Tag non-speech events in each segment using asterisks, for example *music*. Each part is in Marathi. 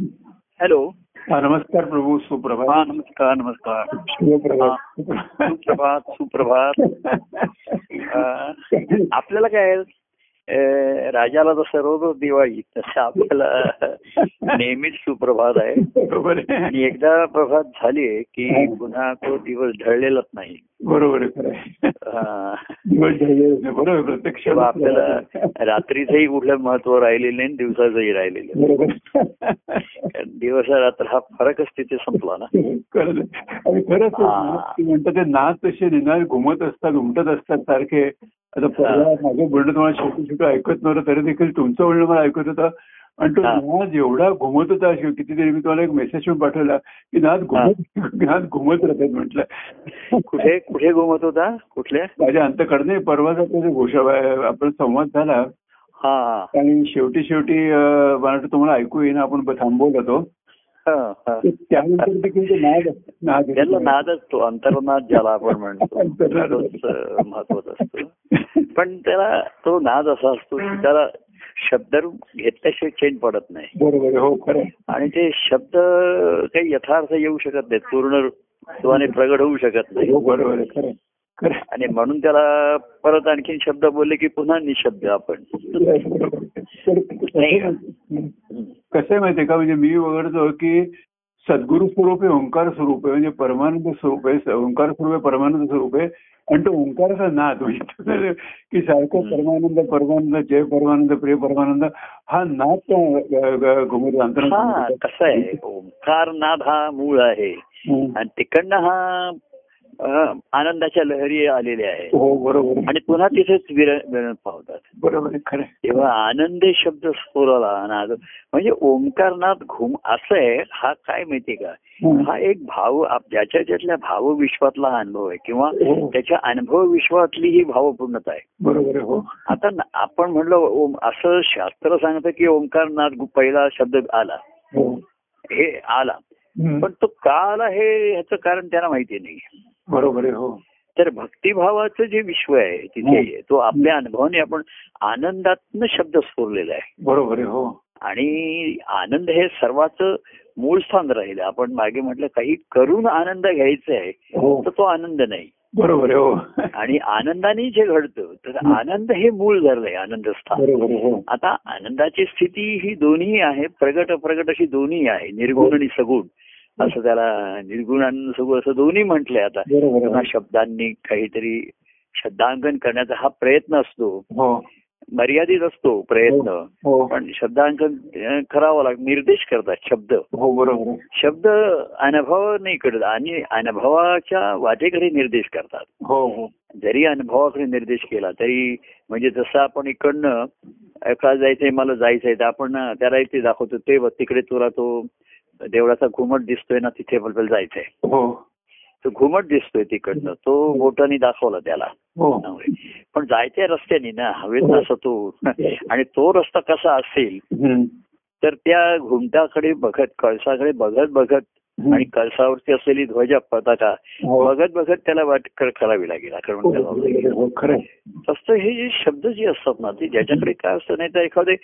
हॅलो. नमस्कार प्रभू सुप्रभात. हा नमस्कार नमस्कार. सुप्रभात. सुप्रभात आपल्याला काय राजाला जसं रोज दिवाळी तसं आपल्याला नेहमीच सुप्रभात आहे. बरोबर आणि एकदा प्रभात झाली की पुन्हा तो दिवस ढळलेलाच नाही. बरोबर आहे खरं आहे. बरोबर प्रत्यक्ष आपल्याला रात्रीचंही कुठलं महत्त्व राहिलेलं नाही दिवसाचंही राहिलेलं. बरोबर. दिवस रात्र हा फरकच तिथे संपला ना. खरंच. आणि खरंच म्हणतात ते नाच तसे निनाद घुमत असतात उमटत असतात सारखे. आता माझं बोलणं तुम्हाला छोटं छोटं ऐकत नव्हतं तरी देखील तुमचं बोलणं मला ऐकत होतं. आणि तो. नाद एवढा घुमत होता शिव कितीतरी मी तुम्हाला एक मेसेज पण पाठवला की नाद घुमत नाद घुमत राहतात म्हटलं. कुठे कुठे घुमत होता? कुठल्या? माझ्या अंतकडे परवाचा घोषा आपण संवाद झाला. हा. आणि शेवटी शेवटी मला वाटतं तुम्हाला ऐकू येईना आपण थांबवला तो. हा, हा. तर त्यानंतर नाद नाद त्याला नादच तो अंतर्नाद ज्याला आपण म्हणतो. महत्त्वाचा असतो. पण त्याला तो नाद असा असतो की त्याला शब्द घेतल्याशिवाय चेन पडत नाही बरोबर हो खरं. आणि ते शब्द काही यथार्थ येऊ शकत नाहीत पूर्ण त्वाने प्रगट होऊ शकत नाही हो बरोबर खरं. आणि म्हणून त्याला परत आणखीन शब्द बोलले की पुन्हा निशब्द आपण. आहे- कसं आहे माहितीये का म्हणजे मी वगैरे की सद्गुरु स्वरूप आहे ओंकार स्वरूप आहे म्हणजे परमानंद स्वरूप आहे ओंकार स्वरूप आहे परमानंद स्वरूप आहे आणि तो ओंकाराचा नाद म्हणजे की सारखं. परमानंद परमानंद जय परमानंद प्रिय परमानंद हा नाद घुमत हा अंतरात कसं आहे. ओंकार नाद हा मूळ आहे. आणि तिकडनं हा आनंदाच्या लहरी आलेल्या आहे हो बरोबर. आणि पुन्हा तिथेच विर- विरण पावतात बरोबर खरं. तेव्हा आनंद शब्द स्फोरला म्हणजे ओंकारनाथ घुम असं आहे हा काय माहितीये का हम्म. हा एक भाव आप- ज्याच्या ज्याच्या भाव विश्वातला हा अनुभव आहे किंवा हो. त्याच्या अनुभव विश्वातली ही भावपूर्णता आहे बरोबर हो आता आपण म्हणलं ओम असं शास्त्र सांगतं की ओंकारनाथ पहिला शब्द आला हो हे आला. पण तो का आला हे ह्याचं कारण त्यांना माहिती नाही बरोबर आहे हो. तर भक्तिभावाचं जे विश्व आहे तिथे तो आपल्या अनुभवाने आपण आनंदातनं शब्द स्फोरलेला आहे. बरोबर आहे हो. आणि आनंद हे सर्वाच मूळ स्थान राहिलं. आपण मागे म्हटलं काही करून आनंद घ्यायचा आहे हो. तर तो आनंद नाही. बरोबर आहे हो. आणि आनंदाने जे घडतं तर आनंद हे मूळ धरलंय आनंद स्थान हो. आता आनंदाची स्थिती ही दोन्ही आहे प्रगट अप्रगट अशी दोन्ही आहे निर्गुण आणि सगुण. असं त्याला निर्गुण आणि सगुण असं दोन्ही म्हटलंय आता. शब्दांनी काहीतरी शब्दांकन करण्याचा हा प्रयत्न असतो. हो. मर्यादित असतो प्रयत्न. हो पण शब्दांकन करावं लागतं निर्देश करतात शब्द. हो शब्द अनुभव नाही करत आणि अनुभवाच्या वाटेकडे निर्देश करतात. हो हो. जरी अनुभवाकडे निर्देश केला तरी म्हणजे जसं आपण इकडनं एका जायचंय मला जायचंय तर आपण त्याला इथे दाखवतो ते तिकडे तुला तो देवळाचा घुमट दिसतोय ना तिथे आपल्याला जायचंय. हो. तो घुमट दिसतोय तिकडनं. तो बोटाने दाखवला त्याला. हो. पण जायचंय रस्त्याने ना हवेत असं तो. आणि तो रस्ता कसा असेल. तर त्या घुमटाकडे बघत कळसाकडे बघत बघत. आणि कळसावरती असलेली ध्वजा पताका हो. बघत बघत त्याला वाट कर- करावी लागेल हो, आक्रमण बरोबर हो. तसं हे जे शब्द जे असतात ना ते ज्याच्याकडे काय असतं नाही तर एखादे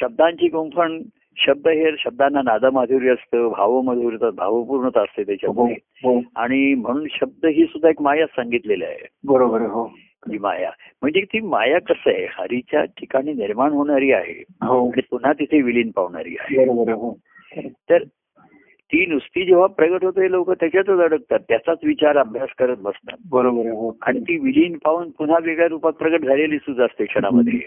शब्दांची गुंफण शब्द हे शब्दांना नादमाधुर्य असतं भावमधुर्य भावपूर्णता असते हो त्याच्यामध्ये हो. आणि म्हणून शब्द ही सुद्धा एक माया सांगितलेली आहे. बरोबर हो. ही माया. म्हणजे ती माया कसं आहे? हरीच्या ठिकाणी निर्माण होणारी आहे. हो. आणि पुन्हा तिथे विलीन पावणारी आहे. हो. तर ती नुसती जेव्हा प्रगट होते लोक त्याच्यातच अडकतात. त्याचाच विचार अभ्यास करत बसतात. बरोबर आहे हो. आणि ती विलीन पाहून पुन्हा वेगळ्या रूपात प्रगट झालेली सुद्धा असते क्षणामध्ये.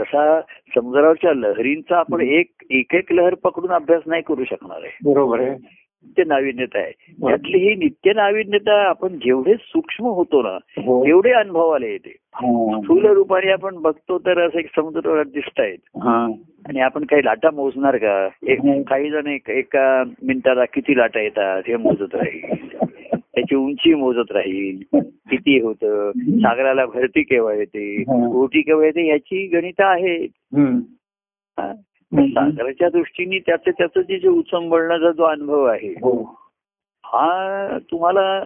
तसा समुद्रावरच्या लहरींचा आपण एक एक एक लहर पकडून अभ्यास नाही करू शकणार आहे. बरोबर आहे. नित्य नाविन्यता आहे. त्यातली ही नित्य नाविन्यता आपण जेवढे सूक्ष्म होतो ना हो. तेवढे अनुभवाला येते. हा. स्थूल रूपाने आपण बघतो तर असं एक समुद्र दिसत आहेत. हा. आणि आपण काही लाटा मोजणार का? एक. काही जण एक एका मिनिटाला किती लाटा येतात हे मोजत राहील. त्याची उंची मोजत राहील किती होतं सागराला भरती केव्हा येते हा. ओटी केव्हा येते ह्याची गणित आहेत. हा. हम्म. सागराच्या दृष्टीने त्याचं त्याचं जे जे उचंबळण्याचा जो अनुभव आहे हो हा तुम्हाला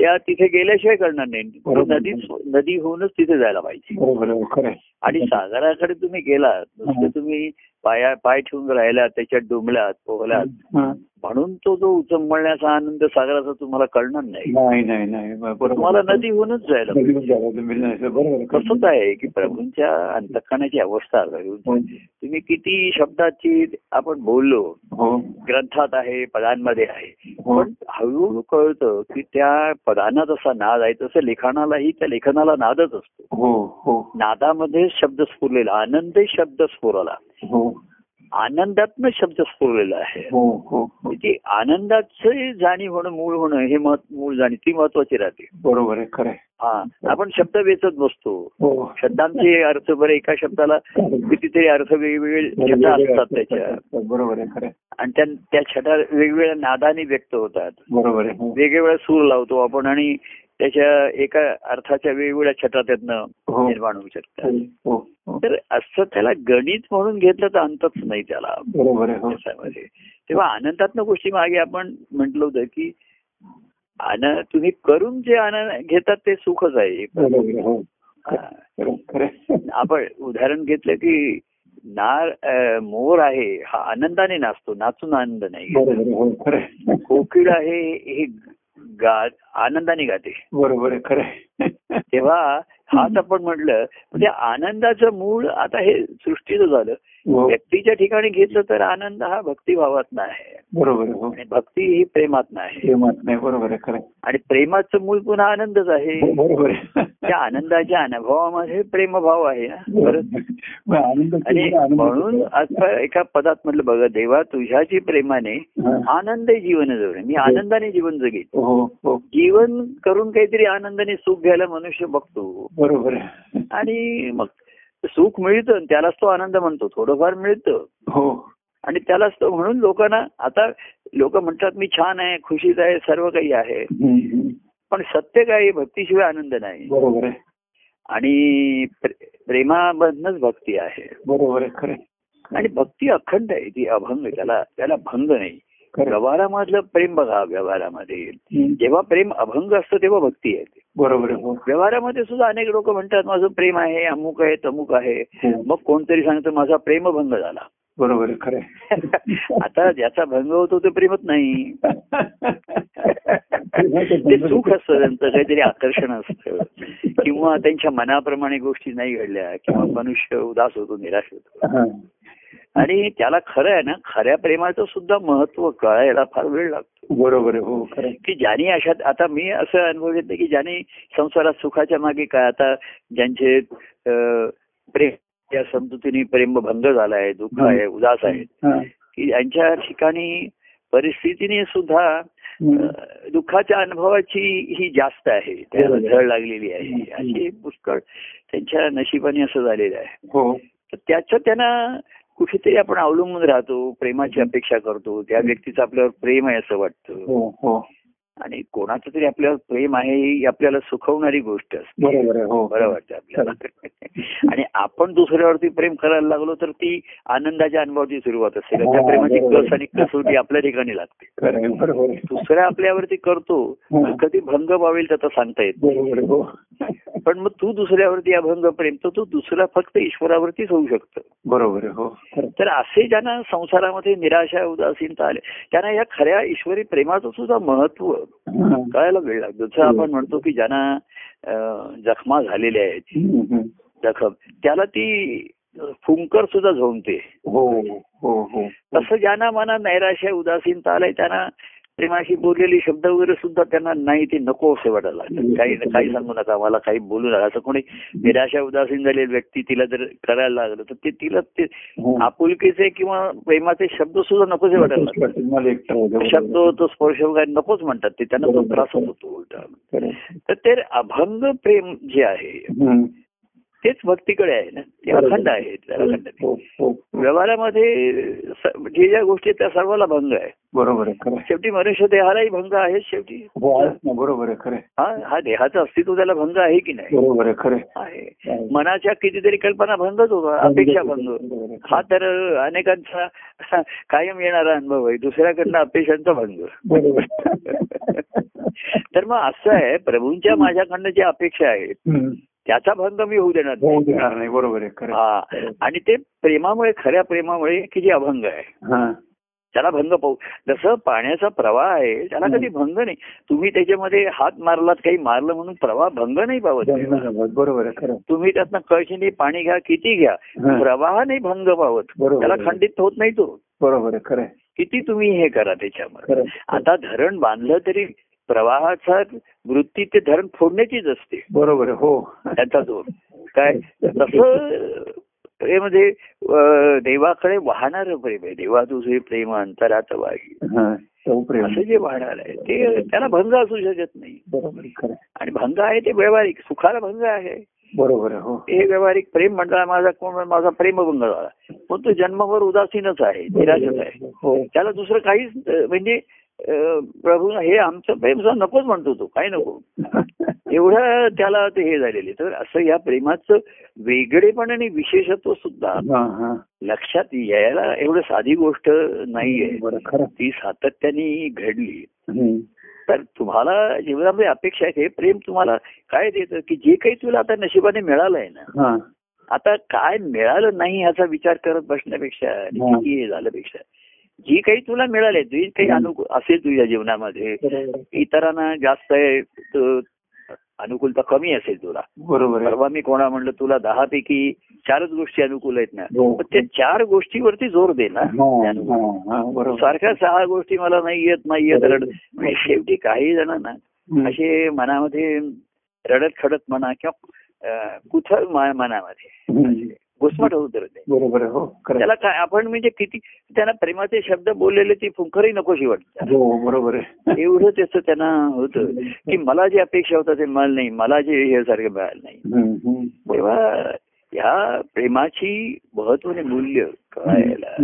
त्या तिथे गेल्याशिवाय कळणार नाही. नदी नदी होऊनच तिथे जायला पाहिजे आहे आहे. आणि सागराकडे तुम्ही गेलात हा. तुम्ही पाया पाय ठेवून राहिलात त्याच्यात डुंबलात पोहलात. हा. म्हणून तो जो उचंबळण्याचा आनंद सागराचा तुम्हाला कळणार नाही. नाही नाही नाही. बरोबर. तुम्हाला नदी होऊनच जायला. कसंच आहे की प्रभूंच्या अंतकणाची अवस्था आहे. हो. तुम्ही किती शब्दाची आपण बोललो हो. ग्रंथात आहे पदांमध्ये आहे. हो. पण हळूहळू कळतं की त्या पदांना जसा नाद आहे तसं लिखाणालाही त्या लेखनाला नादच असतो. हो. नादामध्ये शब्द स्फुरलेला आनंदही शब्द स्फुरला. हो. आनंदातनं शब्द स्फुरलेला आहे. हो हो. ती आनंदाचं जाणीव होणं मूळ होणं हे मूळ जाणीव ती महत्वाची राहते. बरोबर आहे खरं. हा आपण शब्द वेचत बसतो. शब्दांचे अर्थ बरं एका शब्दाला कितीतरी अर्थ वेगवेगळे छटा असतात त्याच्या. बरोबर आहे खरं. आणि त्या छटा वेगवेगळ्या नादाने व्यक्त होतात. बरोबर आहे. वेगवेगळ्या सूर लावतो आपण आणि त्याच्या एका अर्थाच्या वेगवेगळ्या छटा त्यातनं हो. निर्माण होऊ शकतात. हो हो. तर असं त्याला गणित म्हणून घेतलं तर अंतच नाही त्याला. तेव्हा आनंदातनं गोष्टी मागे आपण म्हटलं होतं की आनंद तुम्ही करून जे आनंद घेतात ते सुखच आहे. *laughs* आपण उदाहरण घेतलं की नार मोर आहे हा आनंदाने नाचतो नाचून आनंद नाही. कोकिळ आहे हे गा आनंदाने गाते. बरोबर आहे खरं. तेव्हा हाच आपण म्हटलं म्हणजे आनंदाचं मूळ आता हे सृष्टीचं झालं. व्यक्तीच्या ठिकाणी घेतलं तर आनंद हा भक्तिभावात आहे. बरोबर हो. भक्ती ही प्रेमात आहे. हे बरोबर आहे खरं आहे. आणि प्रेमाचं मूळ पुन्हा आनंदच आहे. हो, बरोबर त्या आनंदाच्या अनुभवामध्ये प्रेमभाव आहे ना आणि म्हणून आता एका पदात म्हटलं बघा देवा तुझ्याची प्रेमाने हा. आनंद जीवन जगणे. मी आनंदाने जीवन हो हो. जीवन करून काहीतरी आनंदाने सुख घ्यायला मनुष्य बघतो. बरोबर आणि मग सुख मिळतं त्यालाच तो आनंद म्हणतो थोडंफार मिळतं हो आणि त्यालाच तो म्हणून लोकांना आता लोक म्हणतात मी छान आहे खुशीत आहे सर्व काही आहे. पण सत्य काय? भक्तीशिवाय आनंद नाही बरोबर आहे आणि प्रे- प्रेमामधनच भक्ती आहे बरोबर आहे खरं. आणि भक्ती अखंड आहे ती अभंग त्याला त्याला भंग नाही. व्यवहारामधलं प्रेम बघा व्यवहारामध्ये. जेव्हा प्रेम अभंग असतं तेव्हा भक्ती आहे बरोबर हो. व्यवहारामध्ये सुद्धा अनेक लोक म्हणतात माझं प्रेम आहे अमुक आहे तमुक आहे. हो. मग कोणतरी सांगतं माझा प्रेमभंग झाला. बरोबर खरं. *laughs* आता ज्याचा भंग होतो ते प्रेमच नाही. ते सुख असतं त्यांचं काहीतरी आकर्षण असतं. किंवा त्यांच्या मनाप्रमाणे गोष्टी नाही घडल्या किंवा मनुष्य उदास होतो निराश होतो. आणि त्याला खरं आहे ना खऱ्या प्रेमाचं सुद्धा महत्त्व कळायला फार वेळ लागतो. बरोबर आहे हो आहे. की ज्याने अशा आता मी असं अनुभव घेतलं की ज्याने संसारात सुखाच्या मागे काय आता ज्यांचे प्रेम या समजुतीने प्रेमभंग झालाय दुःख आहे उदास आहे. की यांच्या ठिकाणी परिस्थितीने सुद्धा दुःखाच्या अनुभवाची ही जास्त आहे त्याला झळ लागलेली आहे. अशी पुष्कळ त्यांच्या नशिबाने असं झालेलं आहे. हो. तर त्याचं त्यांना कुठेतरी आपण अवलंबून राहतो प्रेमाची अपेक्षा करतो त्या व्यक्तीचं आपल्यावर प्रेम आहे असं वाटतं. हो हो. आणि कोणाचं तरी आपल्यावर प्रेम आहे ही आपल्याला सुखवणारी गोष्ट असते. हो. बरं वाटतं आपल्याला. *laughs* आणि आपण दुसऱ्यावरती प्रेम करायला लागलो तर ती आनंदाच्या अनुभवाची सुरुवात असते. त्या प्रेमाची. कस आणि कसोटी आपल्या ठिकाणी लागते. दुसऱ्या आपल्यावरती करतो कधी भंग पावेल त्याचा सांगता येत हो. पण मग तू दुसऱ्यावरती अभंग प्रेम तर तू दुसरा फक्त ईश्वरावरतीच होऊ शकतं बरोबर हो तर असे ज्यांना संसारामध्ये निराशा उदासीनता आले त्यांना या खऱ्या ईश्वरी प्रेमाचं सुद्धा महत्त्व हा. कळायला वेळ लागतो जसं आपण म्हणतो की ज्यांना जखमा झालेल्या आहेत. जखम त्याला ती फुंकर सुद्धा झोमते हो हो हो तसं ज्यांना मना नैराश्य उदासीनता आलाय त्यांना प्रेमाशी बोललेली शब्द वगैरे सुद्धा त्यांना नाही ते नको असे वाटायला लागतात काही काही सांगू नका मला काही बोलू नका असं कोणी निराशा उदासीन झालेली व्यक्ती तिला जर करायला लागलं तर ते तिला ते हो. आपुलकीचे किंवा प्रेमाचे शब्द सुद्धा नकोसे वाटायला होतं. शब्द तो स्पर्श वगैरे नकोच म्हणतात ते त्यांना तो बरोबर. त्रासच होतो उलटा. तर ते अभंग प्रेम जे आहे. तेच भक्तीकडे आहे ना ते. अखंड आहे त्याला अखंड नाही. हो हो व्यवहारामध्ये जे ज्या गोष्टी आहेत त्या सर्वाला भंग आहे बरोबर आहे. शेवटी मनुष्य देहालाही भंग आहे शेवटी हो बरोबर आहे खरं. हा हा देहाचं अस्तित्व त्याला भंग आहे की नाही बरोबर आहे खरं आहे. मनाच्या कितीतरी कल्पना भंगच होता अपेक्षा भंग. हा तर अनेकांचा कायम येणारा अनुभव आहे दुसऱ्याकडनं अपेक्षांचा भंग बरोबर *laughs* तर मग असं आहे प्रभूंच्या माझ्याकडनं ज्या अपेक्षा आहेत. त्याचा भंग मी होऊ देणार नाही. बरोबर आहे. हा. आणि ते प्रेमामुळे खऱ्या प्रेमामुळे की जे अभंग आहे. त्याला भंग पाहू. जसं पाण्याचा प्रवाह आहे त्याला कधी भंग नाही. तुम्ही त्याच्यामध्ये हात मारलात काही मारलं म्हणून प्रवाह भंग नाही पावत बरोबर. तुम्ही त्यातनं कळशीने पाणी घ्या किती घ्या. प्रवाह नाही भंग पावत. त्याला खंडित होत नाही तो. बरोबर आहे. खरं. किती तुम्ही हे करा त्याच्यामध्ये. आता धरण बांधलं तरी प्रवाहाचा वृत्ती ते धरण फोडण्याचीच असते. बरोबर हो. त्याचा जोर काय *laughs* तसं प्रेमध्ये अं, देवाकडे वाहणार प्रेम आहे. देवा तुझे प्रेम अंतरात वाही. हा. तो प्रेम. असं जे वाहणार आहे ते त्याला भंग असू शकत नाही. बरोबर. आणि भंग आहे ते व्यावहारिक सुखाला भंग आहे. बरोबर हो. हे व्यावहारिक प्रेम म्हणला माझा कोण माझा प्रेमभंग झाला. पण तो जन्मावर उदासीनच आहे निराशच आहे. हो. त्याला दुसरं काहीच म्हणजे प्रभू हे आमचं प्रेम सुद्धा नकोच म्हणतो तो. काय नको. *laughs* एवढं त्याला ते हे झालेले. तर असं या प्रेमाचं वेगळेपण आणि विशेषत्व सुद्धा लक्षात यायला एवढं साधी गोष्ट नाहीये. ती सातत्याने घडली. तर तुम्हाला जीवनामध्ये अपेक्षा आहे हे प्रेम तुम्हाला काय देतं की जे काही तुला आता नशिबाने मिळालंय ना? आता काय मिळालं नाही ह्याचा विचार करत बसण्यापेक्षा झाल्यापेक्षा जी काही तुला मिळाले जी काही अनुकूल असेल तुझ्या जीवनामध्ये. इतरांना जास्त अनुकूलता कमी असेल तुला बरोबर परवा मी कोणा म्हणलं तुला दहा पैकी चारच गोष्टी अनुकूल आहेत ना हो. त्या चार गोष्टीवरती जोर दे ना हा. हा, बरोबर सारख्या सहा गोष्टी मला नाही येत नाही येत रड म्हणजे शेवटी काही जणांना हम्म. असे मनामध्ये रडत खडत म्हणा किंवा मा- मनामध्ये. घुसमट होत राहते बरोबर हो. त्याला काय आपण म्हणजे किती त्यांना प्रेमाचे शब्द बोललेले ती फुंकरही नकोशी वाटत हो बरोबर आहे. एवढं त्याचं त्यांना होतं की मला जे अपेक्षा होतं ते मिळालं नाही मला जे हे सारखं मिळालं नाही. तेव्हा या प्रेमाची महत्त्व आणि मूल्य कळायला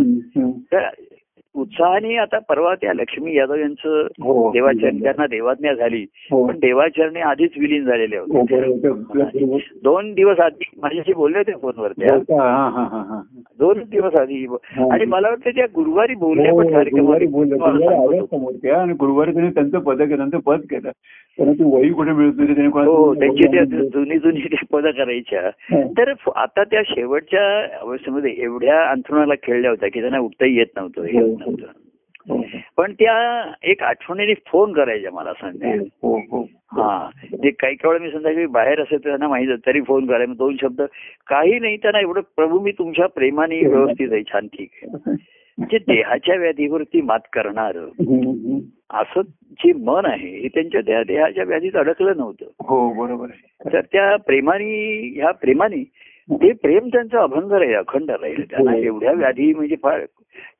उत्साहाने आता परवा त्या लक्ष्मी यादव यांचं हो देवाचरण त्यांना देवाज्ञा झाली. हो. पण देवाचरणे आधीच विलीन झालेले हो, होते. दोन दिवस आधी माझ्याशी बोलले होते फोनवर त्या हो? हा, हा, हा, हा. दोन दिवस आधी. आणि मला वाटतं त्या गुरुवारी बोलल्या हो, पण गुरुवारी त्यांनी त्यांचं पद केलं त्यांचं पद केलं. परंतु वही कुठे मिळत होती त्यांनी कोणाला- हो त्यांची त्या जुनी जुनी पद करायच्या. हा. तर आता त्या शेवटच्या अवस्थेमध्ये एवढ्या अंथरुणाला खेळल्या होत्या की त्यांना उठताही येत नव्हतं. हे. होत नव्हतं. हो, पण त्या एक आठवणीने फोन करायच्या मला संध्या हो हो हा. ते काही काही वेळा मी संध्याकाळी बाहेर असेल तर त्यांना माहीत होतं, तरी फोन करायला. दोन शब्द काही नाही त्यांना एवढं प्रभू मी तुमच्या प्रेमाने व्यवस्थित आहे छान ठीक आहे. म्हणजे देहाच्या व्याधीवरती मात करणार. असं जे मन आहे हे त्यांच्या त्या देहाच्या व्याधीत अडकलं नव्हतं. हो बरोबर तर त्या प्रेमाने ह्या प्रेमाने ते प्रेम त्यांचं अभंग राहील अखंड राहील. त्यांना हो. एवढ्या व्याधी म्हणजे फार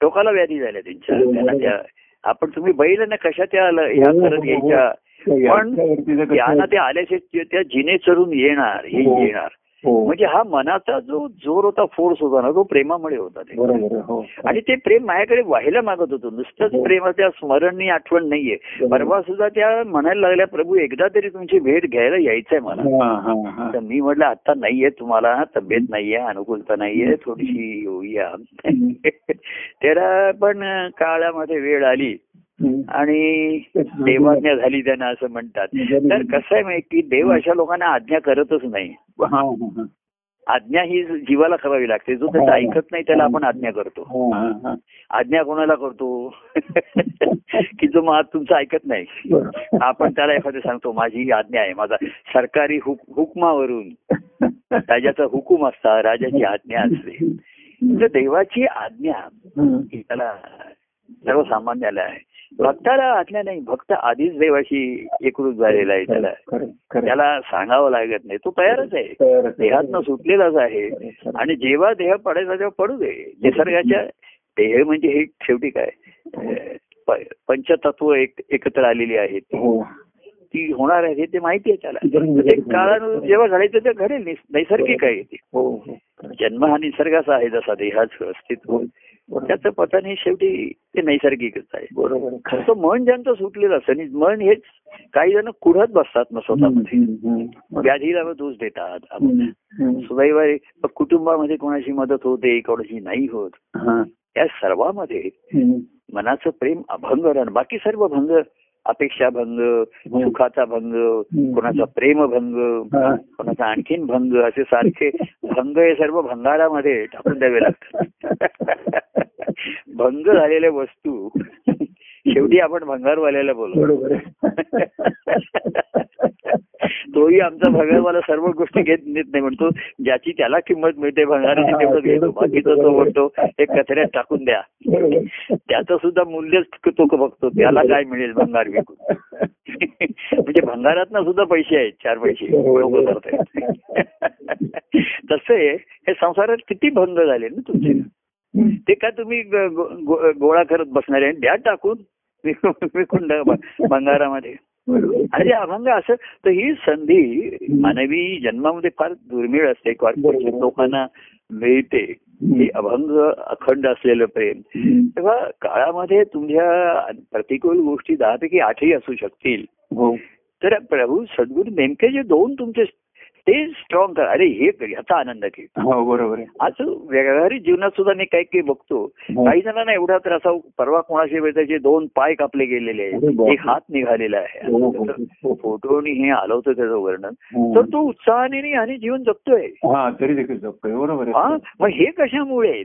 टोकाला व्याधी झाल्या त्यांच्या त्यांना. त्या आपण तुम्ही बैल ना कशा त्या ह्या हो, करत हो, हो. यायच्या पण याच्यावरती जर कसं- त्यांना ते आल्याचे त्या जिने चढून येणार हे हो. येणार म्हणजे हा मनाचा जो जोर होता फोर्स होता ना तो प्रेमामुळे होता ते. हो. आणि ते प्रेम माझ्याकडे व्हायला मागत होतं. नुसतंच हो. प्रेमाच्या स्मरणनी आठवण नाहीये. परवा सुद्धा त्या म्हणायला लागल्या प्रभू एकदा तरी तुमची भेट घ्यायला यायचंय मला. हा हा हा. तर मी म्हटलं आता नाहीये तुम्हाला तब्येत नाहीये अनुकूलता नाहीये थोडीशी येऊया. *laughs* त्याला पण काळामध्ये वेळ आली. आणि देवाज्ञा झाली त्यांना असं म्हणतात. तर कसं आहे माहिती की देव अशा लोकांना आज्ञा करतच नाही. हा हा हा. आज्ञा ही जीवाला करावी लागते. जो त्याचं ऐकत नाही त्याला आपण आज्ञा करतो. हा, हा, हा. आज्ञा कोणाला करतो? *laughs* की जो मग तुमचं ऐकत नाही. आपण त्याला एखादं सांगतो माझी ही आज्ञा आहे माझा सरकारी हुक हुकमावरून राजाचा हुकूम असता राजाची आज्ञा असते. तर देवाची आज्ञा. ही त्याला सर्वसामान्याला आहे. भक्ताला आज्ञा नाही भक्त आधीच देवाशी एकरूप झालेला आहे त्याला. त्याला सांगावं लागत नाही. तो तयारच आहे. देहातनं सुटलेलाच आहे. आणि जेव्हा देह पडायचा तेव्हा पडू दे. निसर्गाच्या देह म्हणजे हे शेवटी काय? प- पंचतत्व एक एकत्र आलेली आहेत हो. ती होणार आहे ते माहिती आहे त्याला. काळानुसार जेव्हा घडायचं ते घडेल. निस- नैसर्गिक आहे ते. हो हो. जन्म हा निसर्गाचा आहे जसा देहाचं अस्तित्व. हो. त्याचं पतन हे शेवटी ते नैसर्गिकच आहे बरोबर. खरं. मन ज्यांचं सुटलेलं असतं आणि मन हेच काही जण कुढत बसतात मग स्वतःमध्ये. व्याधीला दोष देतात मग कुटुंबामध्ये कोणाची मदत होते कोणाची नाही होत हा. या सर्वांमध्ये. मनाचं प्रेम अभंग बाकी सर्व भंग अपेक्षा भंग सुखाचा भंग कोणाचा प्रेम भंग हा. कोणाचा आणखीन भंग असे सारखे भंग हे सर्व भंगारामध्ये टाकून द्यावे लागतात. *laughs* भंग झालेल्या वस्तू शेवटी आपण भंगारवाल्याला बोलतो बरोबर *laughs* तोही आमचा भंगारवाला सर्व गोष्टी घेत नेत नाही म्हणतो. ज्याची त्याला किंमत मिळते भंगाराची तेवढंच घेतो. बाकीचं तो म्हणतो हे कचऱ्यात टाकून द्या. त्याचं सुद्धा मूल्यच तो बघतो. त्याला काय मिळेल भंगार विकून? *laughs* म्हणजे भंगारात सुद्धा पैसे आहेत चार पैसे. लोक करतायत. *laughs* तसे हे संसारात किती भंग झाले ना तुमचे. ते काय तुम्ही गोळा करत बसणार आहे द्या टाकून? विकून भंगारामध्ये. आणि ते अभंग असं तर ही संधी मानवी जन्मामध्ये फार दुर्मिळ असते. क्वचित लोकांना मिळते. हे अभंग अखंड असलेलं प्रेम. तेव्हा काळामध्ये तुमच्या प्रतिकूल गोष्टी दहापैकी आठही असू शकतील. हो. तर प्रभू सद्गुरू नेमके जे दोन तुमचे ते स्ट्रॉंग करा अरे हे ह्याचा आनंद घे हो बरोबर आज व्यावहारिक जीवनात सुद्धा मी काही काही बघतो हो. काही जणांना एवढा त्रास परवा कोणाशी त्याचे दोन पाय कापले गेलेले अरे आहे बापरे. एक हात निघालेला आहे हो. फोटोनी हे आलं होतं त्याचं वर्णन. तर तो उत्साहाने आणि जीवन जगतोय हा तरी देखील जपतोय बरोबर हा मग हे कशामुळे आहे.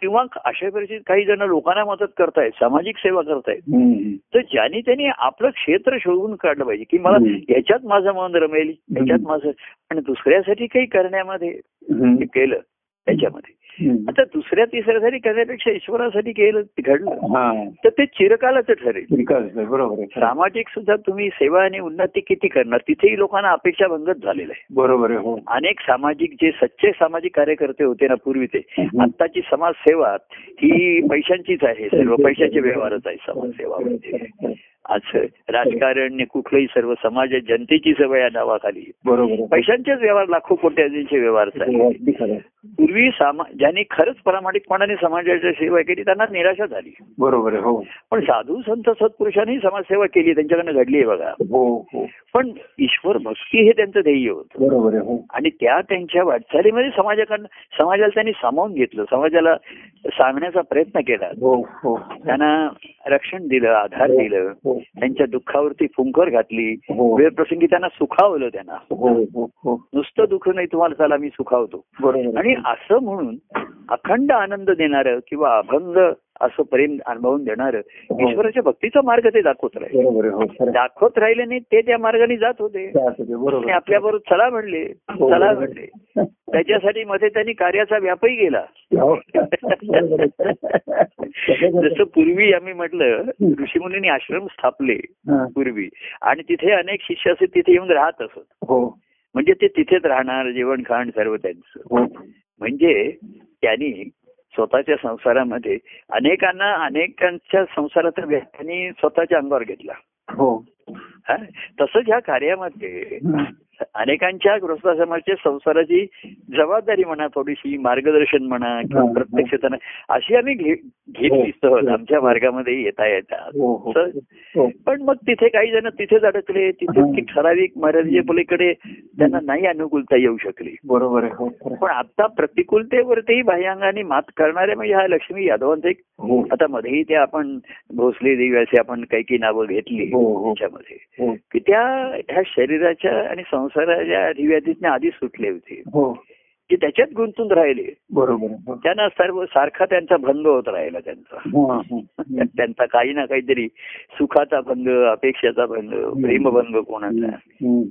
किंवा अशा परिस्थितीत काही जण लोकांना मदत करतायत सामाजिक सेवा करतायत. तर ज्याने त्यांनी आपलं क्षेत्र शोधून काढलं पाहिजे की मला हम्म. ह्याच्यात माझं मन रमेल ह्याच्यात माझं आणि दुसऱ्यासाठी काही करण्यामध्ये केलं त्याच्यामध्ये. आता दुसऱ्या तिसऱ्यासाठी करण्यापेक्षा ईश्वरासाठी केलं घडलं. तर ते चिरकालाच ठरेल. बरोबर सामाजिक सुद्धा तुम्ही सेवा आणि उन्नती किती करणार तिथेही लोकांना अपेक्षा भंगत झालेलं आहे. बरोबर आहे हो. अनेक सामाजिक जे सच्चे सामाजिक कार्यकर्ते होते ना पूर्वी ते. आत्ताची समाजसेवा ही पैशांचीच आहे सर्व पैशाचे. व्यवहारच आहे समाजसेवा म्हणजे आज राजकारण कुठलंही सर्व समाज जनतेची सेवा या नावाखाली. बरोबर. पैशांचेच व्यवहार लाखो कोट्याचे व्यवहार हो. पूर्वी सामा ज्यांनी खरंच प्रामाणिकपणाने समाजाची सेवा केली त्यांना निराशा झाली. बरोबर हो. पण साधू संत सत्पुरुषांनी समाजसेवा केली त्यांच्याकडनं घडली आहे बघा. हो हो. पण ईश्वर भक्ती हे त्यांचं ध्येय होतं. बरोबर हो. आणि त्या त्यांच्या वाटचालीमध्ये समाजाकडनं समाजाला त्यांनी सामावून घेतलं समाजाला सांगण्याचा प्रयत्न केला. त्यांना रक्षण दिलं आधार दिलं. त्यांच्या दुःखावरती फुंकर घातली. हो. वेळ प्रसंगी त्यांना सुखावलं त्यांना. हो हो नुसतं दुःख नाही तुम्हाला चला मी सुखावतो. आणि असं म्हणून अखंड आनंद देणारं किंवा अभंग असं प्रेम अनुभवून देणारं हो. ईश्वराच्या भक्तीचा मार्ग ते दाखवत राहिले हो. दाखवत राहिले नाही ते त्या मार्गाने जात होते. आपल्याबरोबर चला म्हणले हो, चला म्हणले. त्याच्यासाठी मध्ये त्यांनी कार्याचा व्यापही हो. आहे. जसं पूर्वी आम्ही म्हटलं ऋषीमुनींनी आश्रम स्थापले. पूर्वी आणि तिथे अनेक शिष्य असे तिथे येऊन राहत असत हो म्हणजे ते तिथेच राहणार जेवण खाण सर्व त्यांचं म्हणजे त्यांनी स्वतःच्या संसारामध्ये अनेकांना अनेकांच्या संसारात त्यांनी स्वतःच्या अंगावर घेतला हो हा? तसंच ह्या कार्यामध्ये. अनेकांच्या गृहस्थाश्रमाच्या संसाराची जबाबदारी म्हणा थोडीशी मार्गदर्शन म्हणा किंवा हा. प्रत्यक्ष अशी आम्ही घेतली हो. सहज आमच्या मार्गामध्ये येता येतात हो हो. हो पण मग तिथे काही जण तिथेच अडकले तिथे हा. ठराविक मर्यादेच्या पलीकडे त्यांना नाही अनुकूलता येऊ शकली बरोबर हो. पण आता प्रतिकूलतेवरतीही बाह्यांगाने मात करणारे म्हणजे हा लक्ष्मी यादवांचा हो आता मध्येही ते आपण भोसले देवी असे आपण काही काही नावं घेतली हो, हो. त्याच्यामध्ये हो की त्या ह्या शरीराच्या आणि संसाराच्या अधिव्याधीतने आधी सुटले होते. हो. की त्याच्यात गुंतून राहिले. बरोबर. त्यांना सर्व सारखा त्यांचा भंग होत राहिला त्यांचा. त्या- त्यांचा काही ना काहीतरी सुखाचा भंग अपेक्षाचा भंग प्रेमभंग कोणाचा.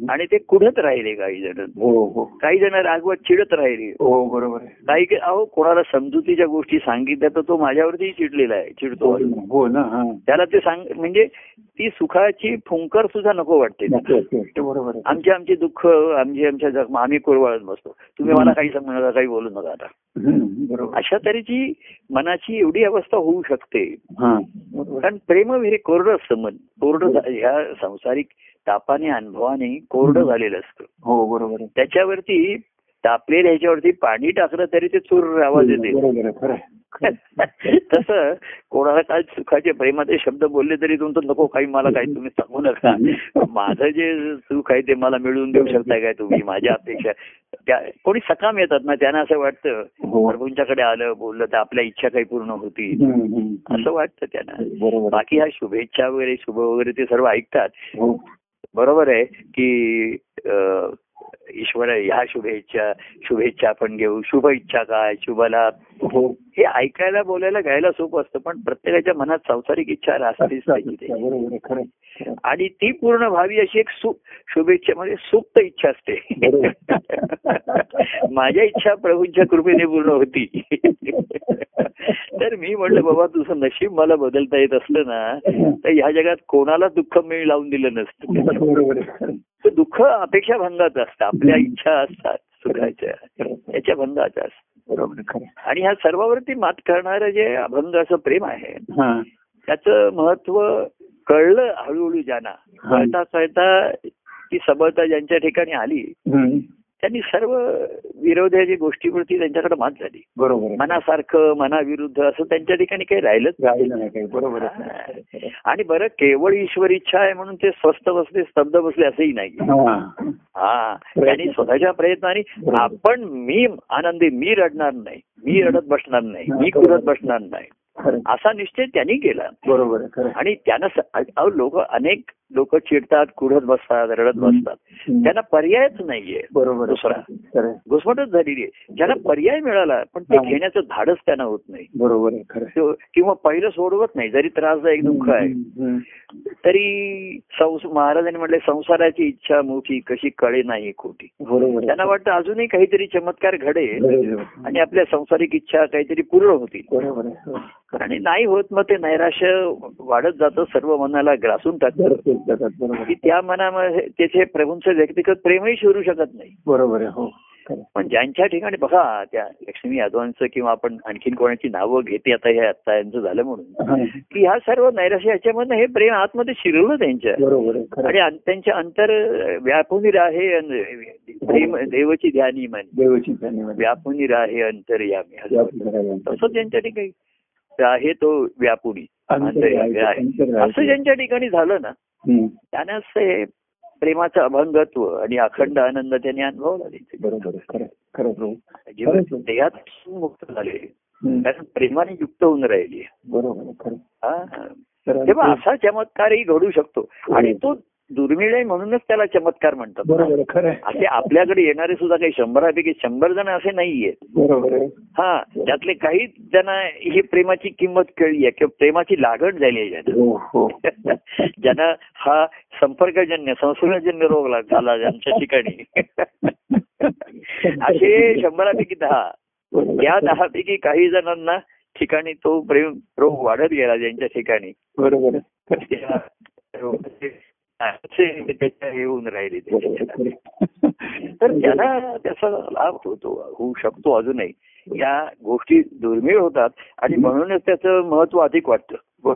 आणि ते कुढत राहिले काही जण. हो हो. काही जण रागवत चिडत राहिले. हो बरोबर काही अहो कोणाला समजुतीच्या गोष्टी सांगितल्या तर तो माझ्यावरती चिडलेला आहे चिडतो. हो ना, त्याला ते सांग म्हणजे ती सुखाची फुंकर सुद्धा नको वाटते बरोबर आमची आमची दुःख आमची आमच्या जखमा आम्ही कुरवाळत बसतो. तुम्ही मला काही सांगू नका काही बोलू नका आता. अशा तऱ्हेची मनाची एवढी अवस्था होऊ शकते. हा. कारण प्रेम हे कोरडं असतं मन. कोरडं झा- ह्या संसारिक तापाने अनुभवाने कोरडं झालेलं असतं. हो बरोबर. त्याच्यावरती तापलेल्या ह्याच्यावरती पाणी टाकलं तरी ते चूर आवाज येते. *laughs* तसं कोणाला काय सुखाचे प्रेमाचे शब्द बोलले तरी तुमचं नको काही मला काही तुम्ही सांगू नका. माझं जे सुख आहे ते मला मिळवून देऊ शकताय काय तुम्ही? माझ्या अपेक्षा. त्या कोणी सकाम येतात ना त्यांना असं वाटतं हो. प्रभूंच्याकडे आलं बोललं तर आपल्या इच्छा काही पूर्ण होती. असं वाटतं त्यांना. बाकी ह्या शुभेच्छा वगैरे शुभ वगैरे ते सर्व ऐकतात. हो. बरोबर आहे की ईश्वर ह्या शुभेच्छा शुभेच्छा आपण घेऊ. शुभ इच्छा काय? शुभला हो. हे ऐकायला बोलायला घ्यायला सोपं असतं पण प्रत्येकाच्या मनात संसारिक इच्छा असतेच पाहिजे. *laughs* आणि ती पूर्ण व्हावी अशी एक सु शुभेच्छेमध्ये सुप्त इच्छा असते. *laughs* माझ्या इच्छा प्रभूंच्या कृपेने पूर्ण होती. *laughs* तर मी म्हटलं बाबा तुझं नशीब मला बदलता येत असलं ना तर ह्या जगात कोणाला दुःख मी लावून दिलं नसतं. दुःख अपेक्षा भंगाचं असतं. आपल्या इच्छा असतात सुखाच्या. त्याच्या भंगाच्या असतात बरोबर. आणि ह्या सर्वावरती मात करणारं जे अभंग असं प्रेम आहे हा त्याचं महत्त्व कळलं हळूहळू ज्यांना. कळता कळता ती सबळता ज्यांच्या ठिकाणी आली. त्यांनी सर्व विरोधाच्या गोष्टीवरती त्यांच्याकडे मात झाली. बरोबर. मनासारखं मनाविरुद्ध असं त्यांच्या ठिकाणी काही राहिलंच राहिलं नाही काही. बरोबर. आणि बरं केवळ ईश्वर इच्छा आहे म्हणून ते स्वस्थ बसले स्तब्ध बसले असंही नाही हा. हा. त्यांनी स्वतःच्या प्रयत्नाने आपण मी आनंदी मी रडणार नाही. मी रडत बसणार नाही. मी कुरत बसणार नाही. असा निश्चय त्यांनी केला बरोबर. आणि त्यानं लोक अनेक लोक चिडतात कुढत बसतात रडत बसतात. त्यांना पर्यायच नाहीये बरोबर. दुसरा. घुसमटच झालेली आहे ज्यांना पर्याय मिळाला पण ते. घेण्याचं धाडच त्यांना होत नाही बरोबर किंवा पहिलं सोडवत नाही जरी त्रासदायक दुःख आहे. तरी महाराजांनी म्हटले संसाराची इच्छा मोठी कशी कळे नाही खोटी बरोबर. त्यांना वाटतं अजूनही काहीतरी चमत्कार घडेल. आणि आपल्या संसारिक इच्छा काहीतरी पूर्ण होतील. आणि नाही होत मग ते नैराश्य वाढत जातं. सर्व मनाला ग्रासून टाकतं बरोबर जातात. बरोबर. की. त्या मनामध्ये त्याचे प्रभूंचं व्यक्तिगत प्रेमही शिरू शकत नाही. बरोबर आहे हो. पण ज्यांच्या ठिकाणी बघा त्या लक्ष्मी यादवांचं किंवा आपण आणखीन कोणाची नावं घेते आता हे आता यांचं झालं म्हणून. की ह्या सर्व नैराश्य याच्यामधनं हे प्रेम आतमध्ये शिरवलं त्यांच्या. आणि त्यांच्या अंतर व्यापून राहे प्रेम देवची ध्यानी म्हणे. देवाची व्यापून राहे असं या. तसं त्यांच्या ठिकाणी. आहे तो अंतर्यामी. असं ज्यांच्या ठिकाणी झालं ना. त्यानंच हे प्रेमाचं अभंगत्व आणि अखंड आनंद त्यांनी अनुभवला खरंच. देहात मुक्त झाले. कारण प्रेमाने युक्त होऊन राहिली बरोबर. हा. तेव्हा असा चमत्कारही घडू शकतो आणि तो दुर्मिळ आहे म्हणूनच त्याला चमत्कार म्हणतात. बरोबर. असे आपल्याकडे येणारे सुद्धा काही शंभरापैकी शंभर जण असे नाहीयेत. बरोबर हा त्यातले काही जण ही प्रेमाची किंमत कळली आहे किंवा प्रेमाची लागण झाली आहे ज्यांना. हो हो. *laughs* ज्यांना हा संपर्कजन्य संसर्गजन्य रोग झाला ज्यांच्या ठिकाणी. असे शंभरापैकी दहा. या. दहा पैकी काही जणांना ठिकाणी तो प्रेम रोग वाढत गेला ज्यांच्या ठिकाणी. बरोबर त्याच्या हे होऊन राहिले. तर त्याला त्याचा लाभ होतो होऊ शकतो अजूनही या गोष्टी दुर्मिळ होतात आणि म्हणूनच त्याचं महत्त्व अधिक वाटतं.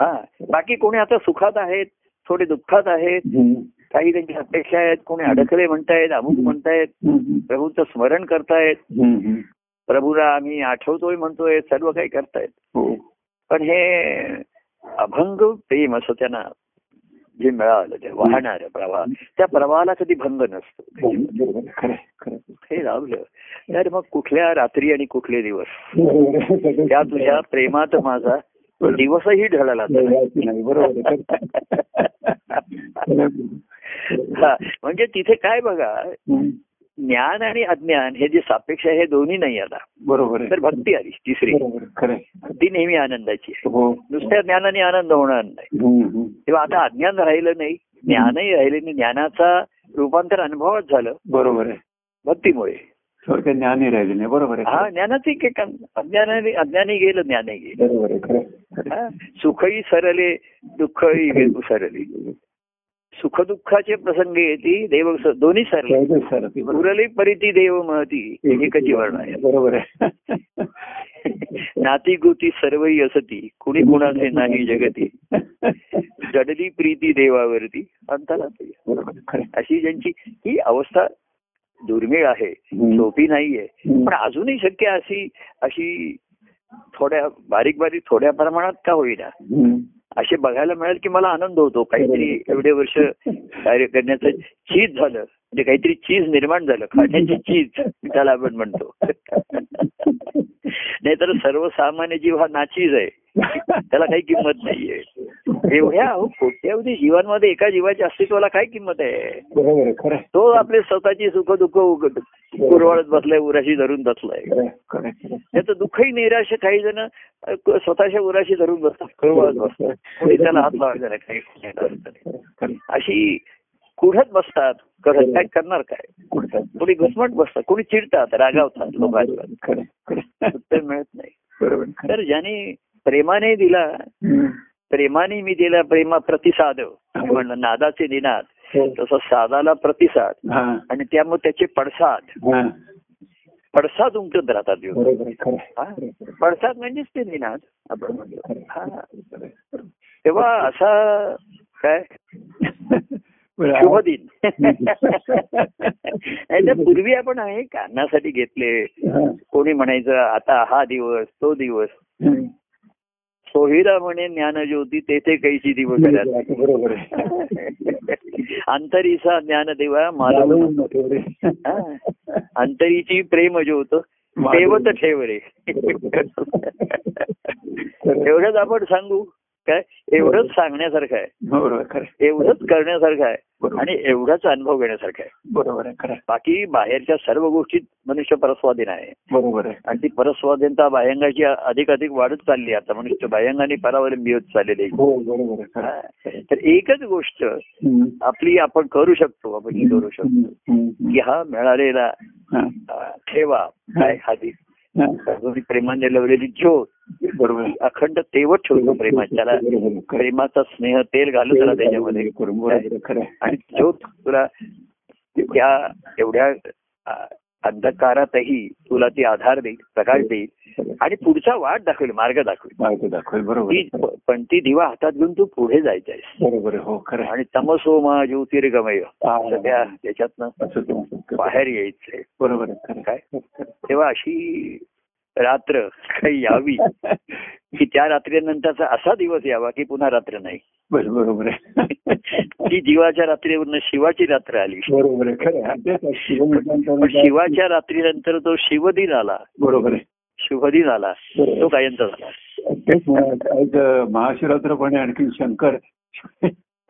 हा बाकी कोणी आता सुखात आहेत थोडे दुःखात आहेत. काही त्यांची अपेक्षा आहेत कोणी अडकले म्हणतायत अमुक म्हणतायत. प्रभूचं स्मरण करतायत. प्रभूला आम्ही आठवतोय म्हणतोय सर्व काही करतायत हो पण हे अभंग प्रेम असं त्यांना जे मिळालं ते वाहणार प्रवाह त्या प्रवाहाला कधी भंग नसतो आहे. खरं आहे. हे लावलं तर मग कुठल्या रात्री आणि कुठले दिवस त्या तुझ्या प्रेमात माझा दिवसही ढळला. *laughs* हा म्हणजे तिथे काय बघा. ज्ञान आणि अज्ञान हे जे सापेक्ष आहे हे दोन्ही नाही आला बरोबर आहे. तर भक्ती आली तिसरी. ती नेहमी आनंदाची हो. नुसत्या ज्ञानाने आनंद होणार नाही. तेव्हा आता अज्ञान राहिलं नाही ज्ञानही राहिलं नाही ज्ञानाचा रूपांतर अनुभवच झालं. बरोबर आहे. भक्तीमुळे. ज्ञानही राहिले नाही. बरोबर आहे. हा ज्ञानाचे अज्ञानाने अज्ञानी गेलं ज्ञानही गेलं. बरोबर आहे. सुखही सरले दुःखही सरले. सुख दुःखाचे प्रसंग येते देव दोन्ही सर. उरली परिती देव महती हे कशी वर्ण आहे. बरोबर आहे. *laughs* नाती गोती सर्वही असती कुणी कुणाचे नाही जगती. जडली प्रीती देवावरती अंतरात अशी ज्यांची ही अवस्था दुर्मिळ आहे. सोपी नाहीये. पण अजूनही शक्य अशी अशी थोड्या बारीक बारीक थोड्या प्रमाणात का होईना. असे बघायला मिळेल की मला आनंद होतो. काहीतरी एवढे वर्ष कार्य करण्याचं *laughs* चीज झालं. म्हणजे काहीतरी चीज निर्माण झालं खाण्याची चीज त्याला आपण म्हणतो. *laughs* नाहीतर सर्वसामान्य जीव हा नाचीज आहे. त्याला काही किंमत नाहीये. एवढ्या कोट्यावधी जीवांमध्ये एका जीवाच्या अस्तित्वाला काय किंमत आहे. तो आपले स्वतःची सुख दुःख उघड कुरवाळत बसलाय उराशी धरून बसलाय. त्याचं दुःखही निराश काही जण स्वतःच्या उराशी धरून बसतात कुरवाळत बसतात. त्याला हात लावायचा नाही काही. अशी कुढत बसतात. करत काय करणार काय? कुठं? कोणी घुसमट बसतात कोणी चिडतात रागावतात आहे. उत्तर मिळत नाही. तर ज्याने प्रेमाने दिला. प्रेमाने मी दिला प्रेमा प्रतिसाद मी म्हणलं नादाचे निनाद हो. तसं सादाला प्रतिसाद हा, आणि त्यामुळे त्याचे पडसाद. हा. पडसाद उमटत राहतात. हा? पडसाद म्हणजेच ते निनाद आपण म्हणतो. हा. तेव्हा असा काय? *laughs* शुभ दिन *laughs* पूर्वी आपण हे कारणासाठी घेतले. कोणी म्हणायचं आता हा दिवस तो दिवस. सोहिरा म्हणे ज्ञानज्योती तेथे कैची दिवस बरोबर आहे *laughs* अंतरीचा ज्ञानदेवा मला मालवून नको रे. अंतरीची प्रेम ज्योत तेवत ठेव रे एवढंच आपण सांगू. काय? एवढंच सांगण्यासारखं आहे. बरोबर. एवढंच करण्यासारखं आहे. आणि एवढाच अनुभव घेण्यासारखं आहे. बरोबर आहे. बाकी बाहेरच्या सर्व गोष्टीत मनुष्य परस्वाधीन आहे. बरोबर आहे. आणि ती परस्वाधीनता बाह्यांगाची अधिक अधिक वाढत चालली आता मनुष्य बाह्यांगाने परावलंबी होत चाललेली. तर एकच गोष्ट. आपली आपण करू शकतो आपण ही करू शकतो. की हा मिळालेला ठेवा काय हाती. प्रेमाने लावलेली ज्योत बरोबर. अखंड तेवत ठेवतो प्रेमात त्याला. प्रेमाचा स्नेह तेल घालत राहा त्याच्यामध्ये. आणि ज्योत तुला त्या एवढ्या अंधकारातही तुला ती आधार देईल प्रकाश देईल खरं आहे. आणि पुढचा वाट दाखवेल मार्ग दाखवेल मार्ग दाखवेल बरोबर. पण ती दिवा हातात घेऊन तू पुढे जायचं आहे बरोबर हो खरं. आणि तमसोमा ज्योतिर्गमय हा. असं त्या त्याच्यातनं. बाहेर यायचंय बरोबर. काय? तेव्हा अशी रात्र काही यावी *laughs* की त्या रात्रीनंतरचा असा दिवस यावा की पुन्हा रात्र नाही. बरोबर *laughs* ती जीवाच्या रात्रीवरनं शिवाची रात्र आली. बरोबर शिवाच्या रात्रीनंतर तो शिवदिन आला. बरोबर आहे. शुभदिन आला. तो कायमचा झाला. महाशिवरात्र पण आणखी शंकर.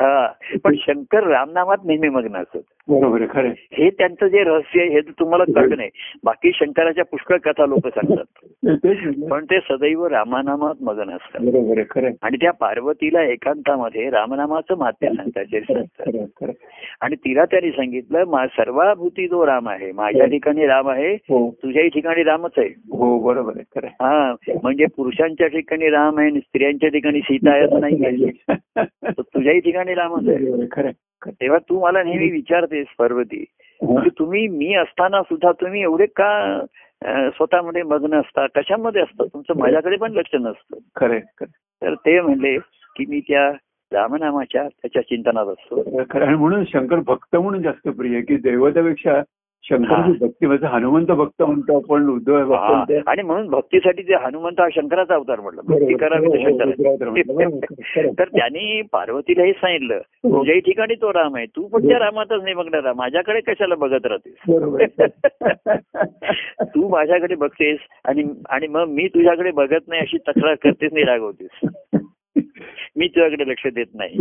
हा पण शंकर रामनामात नेहमी मग्न असत. बरोबर आहे खरं. हे त्यांचं जे रहस्य आहे हे तुम्हाला नाही. बाकी शंकराच्या पुष्कळ कथा लोक सांगतात. पण ते सदैव रामनामात मगन असतात. खरं. आणि त्या पार्वतीला एकांतामध्ये रामनामाचं महात्म्य सांगतात खरं खरं खरं. आणि तिला त्यांनी सांगितलं मा- सर्वाभूती जो राम आहे माझ्या ठिकाणी राम आहे हो. तुझ्याही ठिकाणी रामच आहे. हो बरोबर आहे खरं. हा म्हणजे पुरुषांच्या ठिकाणी राम आहे आणि स्त्रियांच्या ठिकाणी सीता आहे असं नाही *laughs* तुझ्याही ठिकाणी रामच आहे. तेव्हा तू मला नेहमी विचारतेस पार्वती. आहे. की तुम्ही मी असताना सुद्धा तुम्ही एवढे का स्वतःमध्ये मग्न असता? कशामध्ये असता? तुमचं माझ्याकडे पण लक्ष नसतं. खरं. तर ते म्हणले की मी त्या रामनामाच्या त्याच्या चिंतनात असतो. खरं म्हणून शंकर भक्त म्हणून जास्त प्रिय की दैवतापेक्षा शंकरची भक्ती म्हणजे हनुमंत भक्त म्हणतो आपण उद्धव भक्त हा. आणि म्हणून भक्तीसाठी ते हनुमंत हा शंकराचा अवतार म्हटलं भक्ती. करावी हो, तर हो. *laughs* तर त्यांनी पार्वतीला हे सांगितलं हो. तुझ्याही ठिकाणी तो राम आहे तू पण त्या रामातच नाही बघणार राहा. माझ्याकडे कशाला बघत राहतेस. *laughs* तू माझ्याकडे बघतेस आणि आणि मग मी तुझ्याकडे बघत नाही अशी तक्रार करतेस नाही रागवतेस *laughs* *laughs* मी तुझ्याकडे लक्ष देत नाही.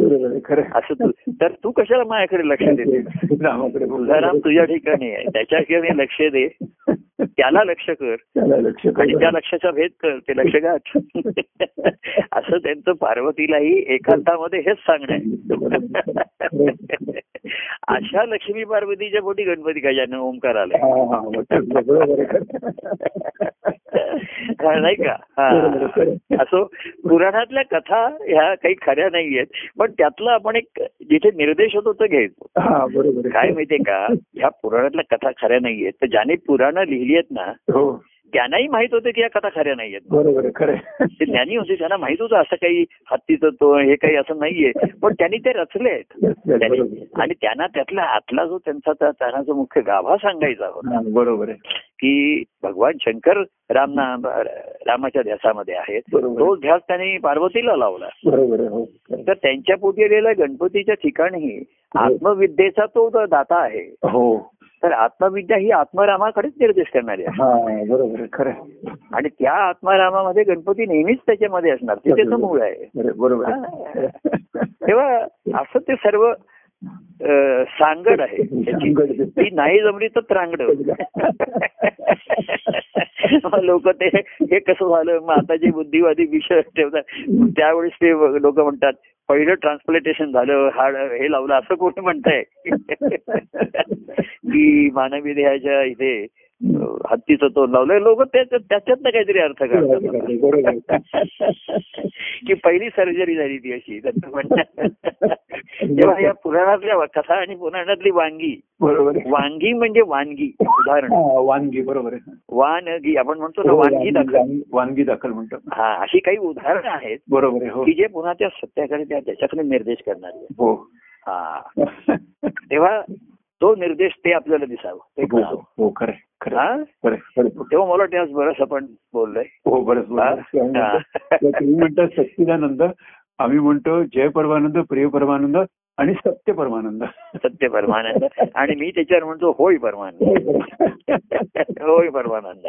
असं तू तर तू कशाला माझ्याकडे लक्ष *laughs* राम तुझ्या ठिकाणी आहे. त्याच्याकडे लक्ष दे. *laughs* त्याला लक्ष कर. त्याला लक्ष आणि कर. त्या लक्षाचा भेद कर ते लक्ष गाठ *laughs* असं त्यांचं पार्वतीलाही एकांतामध्ये हेच सांगणं आहे. अशा लक्ष्मी पार्वतीच्या पोटी गणपती गजानन ओंकार आले नाही का? हा. असो पुराणातल्या कथा ह्या काही खऱ्या नाहीयेत पण त्यातलं आपण एक जिथे निर्देश होतो तो घ्यायचो. हा. काय माहितीये का? ह्या पुराणातल्या कथा खऱ्या नाहीयेत. तर ज्याने पुराणं लिहिली आहेत ना हो. त्यांनाही माहीत होतं की या कथा खऱ्या नाहीयेत बरोबर खरं. ते ज्ञानी होते त्यांना माहीत होतं असं काही हत्तीचं तो हे काही असं नाहीये. पण त्यांनी ते रचले आहेत. आणि त्यांना त्यातला आतला जो त्यांचा त्या- त्यांना जो मुख्य गाभा सांगायचा होता. हा, बरोबर आहे. की भगवान शंकर रामना रामाच्या ध्यासामध्ये आहेत. तो ध्यास त्यांनी पार्वतीला लावला. बरोबर हो. तर त्यांच्या पोटी आलेल्या गणपतीच्या ठिकाणी आत्मविद्येचा तो दाता आहे. हो. तर आत्मविद्या ही आत्मरामाकडेच निर्देश करणारी आहे. हा बरोबर खरं. आणि त्या आत्मारामामध्ये गणपती नेहमीच त्याच्यामध्ये असणार ते त्याचं मूळ आहे. बरोबर-. तेव्हा असं ते सर्व सांगड आहे. ती नाही जमली तर त्रांगड. लोक ते हे कसं झालं? मग आता जे बुद्धिवादी विषय ठेवतात त्यावेळेस ते लोक म्हणतात पहिलं ट्रान्सप्लांटेशन झालं हाड हे लावलं असं कोणी म्हणताय. की मानवी देहाच्या इथे हत्तीचं तोंड लावलंय. लोक त्याच्यातनं काहीतरी अर्थ काढतात. *laughs* की पहिली सर्जरी झाली ती अशी. *laughs* त्यांचं म्हणणं *laughs* तेव्हा या पुराणातल्या कथा आणि पुराणातली वांगी बरोबर. वांगी म्हणजे वानगी. उदाहरण. वानगी बरोबर वानगी. आपण म्हणतो ना हो, वानगी दाखल. वानगी- दाखल म्हणतो हा अशी काही उदाहरणं आहेत बरोबर हो. की जे पुन्हा त्या सत्याकडे त्या त्याच्याकडे निर्देश करणारे. हो. हा. तेव्हा तो निर्देश ते आपल्याला दिसावं हो. हो हा. तेव्हा मला वाटतं आज बरंच आपण बोललोय हो हा? हा. तुम्ही म्हणता सच्चिदानंद आम्ही म्हणतो जय परमानंद प्रिय परमानंद आणि सत्य परमानंद सत्य परमानंद आणि मी त्याच्यावर म्हणतो होय परमानंद होय परमानंद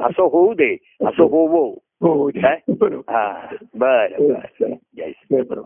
असं होऊ दे असं होवो हो काय? हा बर हो, बर चला.